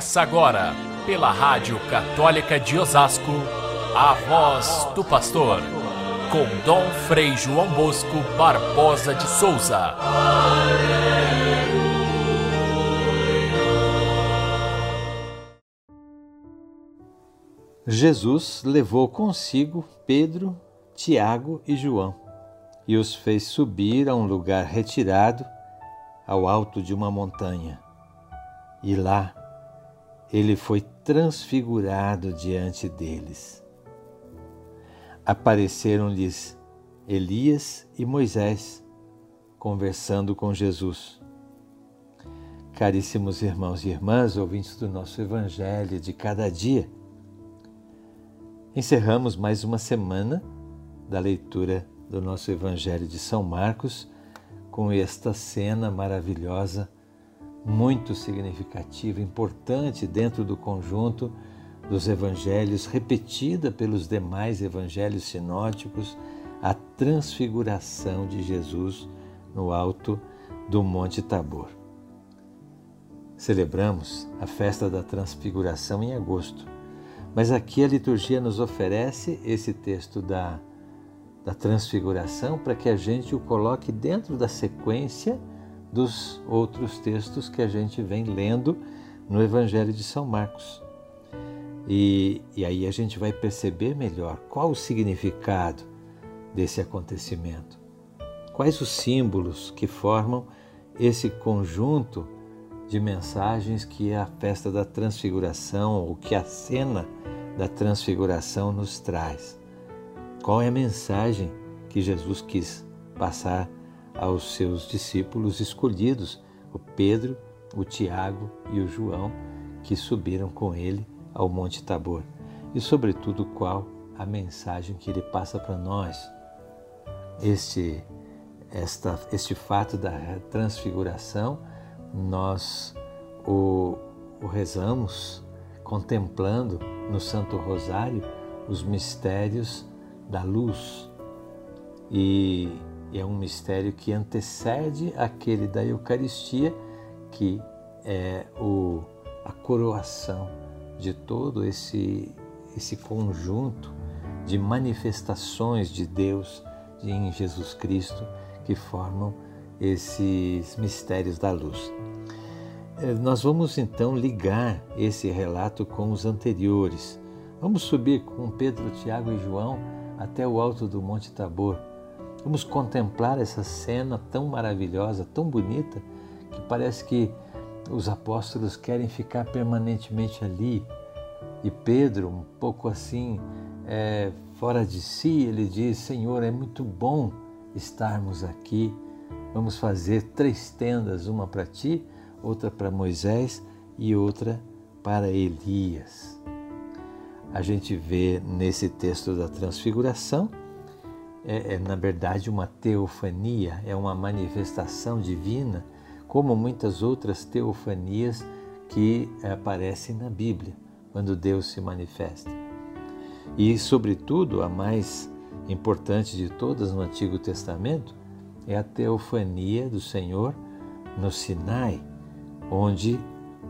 Começa agora, pela Rádio Católica de Osasco, a voz do pastor, com Dom Frei João Bosco Barbosa de Souza. Jesus levou consigo Pedro, Tiago e João e os fez subir a um lugar retirado ao alto de uma montanha. E lá ele foi transfigurado diante deles. Apareceram-lhes Elias e Moisés conversando com Jesus. Caríssimos irmãos e irmãs, ouvintes do nosso Evangelho de cada dia, encerramos mais uma semana da leitura do nosso Evangelho de São Marcos com esta cena maravilhosa muito significativa, importante dentro do conjunto dos evangelhos, repetida pelos demais evangelhos sinóticos, a transfiguração de Jesus no alto do Monte Tabor. Celebramos a festa da transfiguração em agosto, mas aqui a liturgia nos oferece esse texto da, da transfiguração para que a gente o coloque dentro da sequência dos outros textos que a gente vem lendo no Evangelho de São Marcos. E, e aí a gente vai perceber melhor qual o significado desse acontecimento, quais os símbolos que formam esse conjunto de mensagens que a festa da transfiguração, ou que a cena da transfiguração nos traz. Qual é a mensagem que Jesus quis passar aos seus discípulos escolhidos, o Pedro, o Tiago e o João, que subiram com ele ao Monte Tabor. E, sobretudo, qual a mensagem que ele passa para nós. Este, esta, este fato da transfiguração, nós o, o rezamos contemplando no Santo Rosário os mistérios da luz. E é um mistério que antecede aquele da Eucaristia, que é o, a coroação de todo esse, esse conjunto de manifestações de Deus em Jesus Cristo que formam esses mistérios da luz. É, nós vamos então ligar esse relato com os anteriores. Vamos subir com Pedro, Tiago e João até o alto do Monte Tabor Vamos contemplar essa cena tão maravilhosa, tão bonita, que parece que os apóstolos querem ficar permanentemente ali. E Pedro, um pouco assim, é, fora de si, ele diz: Senhor, é muito bom estarmos aqui. Vamos fazer três tendas: uma para ti, outra para Moisés e outra para Elias. A gente vê nesse texto da Transfiguração é, é, na verdade uma teofania, é uma manifestação divina, como muitas outras teofanias que aparecem na Bíblia, quando Deus se manifesta. E, sobretudo, a mais importante de todas no Antigo Testamento é a teofania do Senhor no Sinai, onde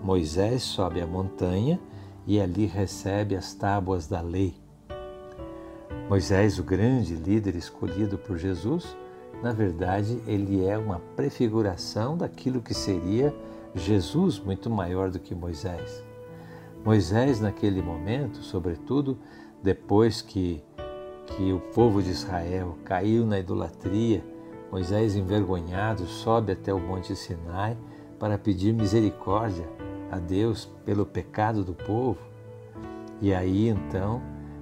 Moisés sobe a montanha e ali recebe as tábuas da lei. Moisés, o grande líder escolhido por Jesus, na verdade, ele é uma prefiguração daquilo que seria Jesus, muito maior do que Moisés. Moisés, naquele momento, sobretudo depois que, que o povo de Israel caiu na idolatria, Moisés, envergonhado, sobe até o Monte Sinai para pedir misericórdia a Deus pelo pecado do povo. E aí então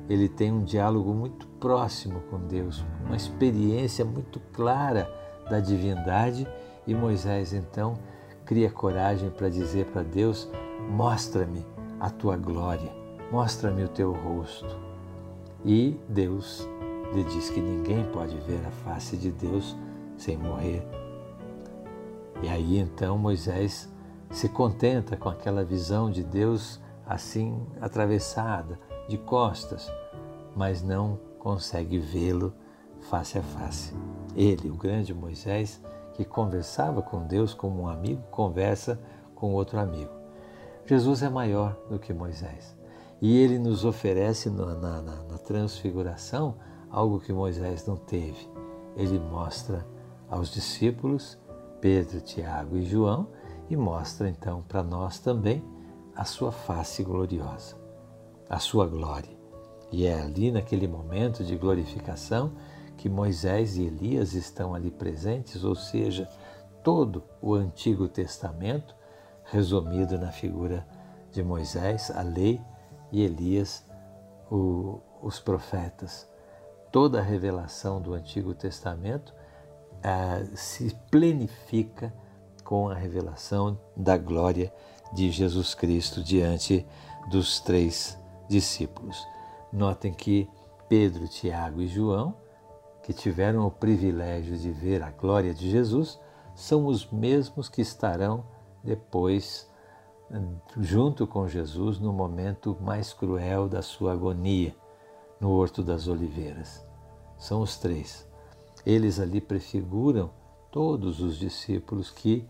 ele tem um diálogo muito próximo com Deus, uma experiência muito clara da divindade e Moisés então cria coragem para dizer para Deus: Mostra-me a tua glória, mostra-me o teu rosto. E Deus lhe diz que ninguém pode ver a face de Deus sem morrer. E aí então Moisés se contenta com aquela visão de Deus assim atravessada, de costas, mas não consegue vê-lo face a face. Ele, o grande Moisés, que conversava com Deus como um amigo conversa com outro amigo. Jesus é maior do que Moisés. E ele nos oferece na, na, na transfiguração algo que Moisés não teve. Ele mostra aos discípulos, Pedro, Tiago e João, e mostra então para nós também a sua face gloriosa, a sua glória. E é ali naquele momento de glorificação que Moisés e Elias estão ali presentes, ou seja, todo o Antigo Testamento resumido na figura de Moisés, a lei, e Elias, o, os profetas. Toda a revelação do Antigo Testamento eh, se plenifica com a revelação da glória de Jesus Cristo diante dos três discípulos. Notem que Pedro, Tiago e João, que tiveram o privilégio de ver a glória de Jesus, são os mesmos que estarão depois junto com Jesus no momento mais cruel da sua agonia, no Horto das Oliveiras. São os três. Eles ali prefiguram todos os discípulos que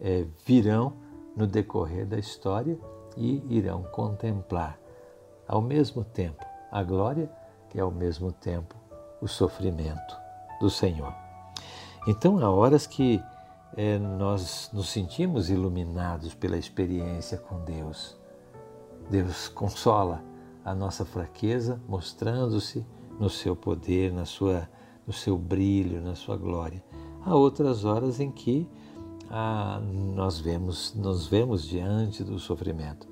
é, virão no decorrer da história e irão contemplar ao mesmo tempo a glória e ao mesmo tempo o sofrimento do Senhor. Então há horas que é, nós nos sentimos iluminados pela experiência com Deus. Deus consola a nossa fraqueza, mostrando-se no seu poder, na sua, no seu brilho, na sua glória. Há outras horas em que ah, nós vemos, nos vemos diante do sofrimento.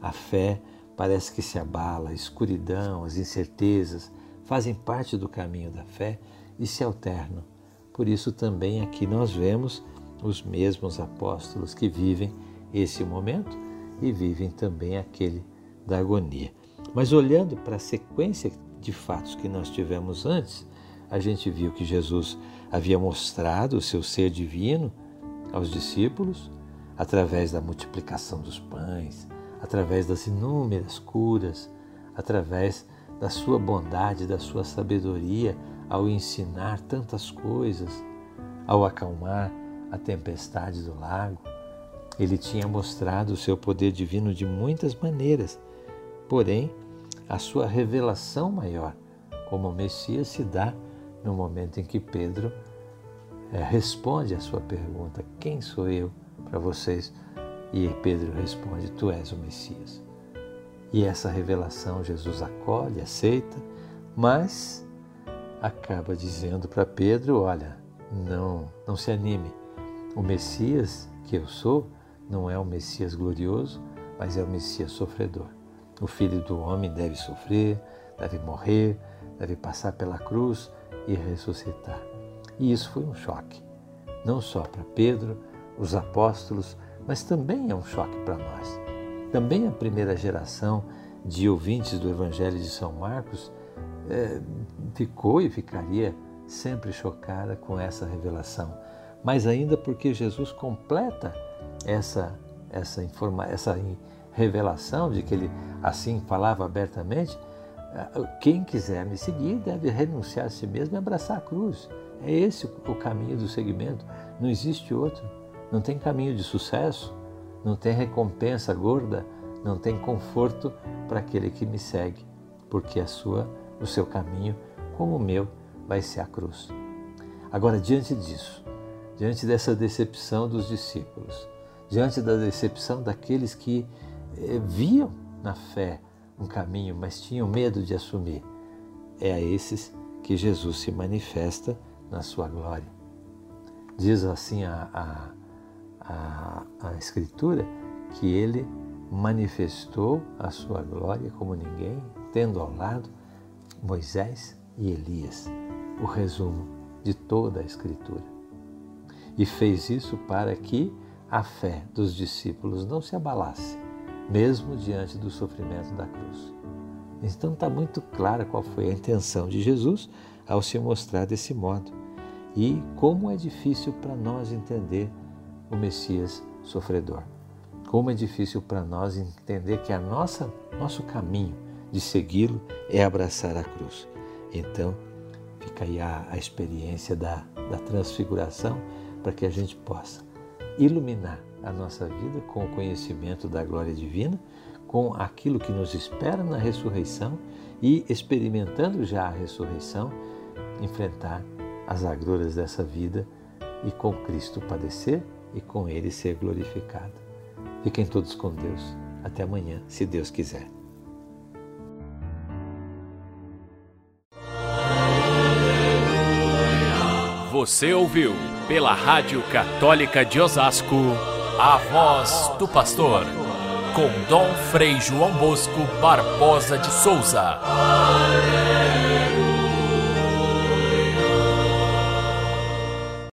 A fé parece que se abala, a escuridão, as incertezas fazem parte do caminho da fé e se alternam. Por isso também aqui nós vemos os mesmos apóstolos que vivem esse momento e vivem também aquele da agonia. Mas olhando para a sequência de fatos que nós tivemos antes, a gente viu que Jesus havia mostrado o seu ser divino aos discípulos através da multiplicação dos pães, através das inúmeras curas, através da sua bondade, da sua sabedoria ao ensinar tantas coisas, ao acalmar a tempestade do lago. Ele tinha mostrado o seu poder divino de muitas maneiras, porém, a sua revelação maior como Messias se dá no momento em que Pedro é, responde a sua pergunta: Quem sou eu para vocês? E Pedro responde: Tu és o Messias. E essa revelação Jesus acolhe, aceita, mas acaba dizendo para Pedro: Olha, não, não se anime. O Messias que eu sou não é o Messias glorioso, mas é o Messias sofredor. O Filho do Homem deve sofrer, deve morrer, deve passar pela cruz e ressuscitar. E isso foi um choque, não só para Pedro, os apóstolos, mas também é um choque para nós. Também a primeira geração de ouvintes do Evangelho de São Marcos é, ficou e ficaria sempre chocada com essa revelação. Mas ainda porque Jesus completa essa essa informa, essa revelação de que ele assim falava abertamente, é, quem quiser me seguir deve renunciar a si mesmo e abraçar a cruz. É esse o caminho do seguimento. Não existe outro. Não tem caminho de sucesso, não tem recompensa gorda, não tem conforto para aquele que me segue, porque a sua, o seu caminho, como o meu, vai ser a cruz. Agora, diante disso, diante dessa decepção dos discípulos, diante da decepção daqueles que eh, viam na fé um caminho, mas tinham medo de assumir. É a esses que Jesus se manifesta na sua glória. Diz assim a, a, a, a Escritura que ele manifestou a sua glória como ninguém, tendo ao lado Moisés e Elias, o resumo de toda a Escritura. E fez isso para que a fé dos discípulos não se abalasse, mesmo diante do sofrimento da cruz. Então está muito clara qual foi a intenção de Jesus ao se mostrar desse modo e como é difícil para nós entender o Messias sofredor. Como é difícil para nós entender que a nossa nosso caminho de segui-lo é abraçar a cruz. Então, fica aí a, a experiência da, da transfiguração para que a gente possa iluminar a nossa vida com o conhecimento da glória divina, com aquilo que nos espera na ressurreição e experimentando já a ressurreição, enfrentar as agruras dessa vida e com Cristo padecer e com Ele ser glorificado. Fiquem todos com Deus. Até amanhã, se Deus quiser. Você ouviu pela Rádio Católica de Osasco a voz do pastor com Dom Frei João Bosco Barbosa de Souza.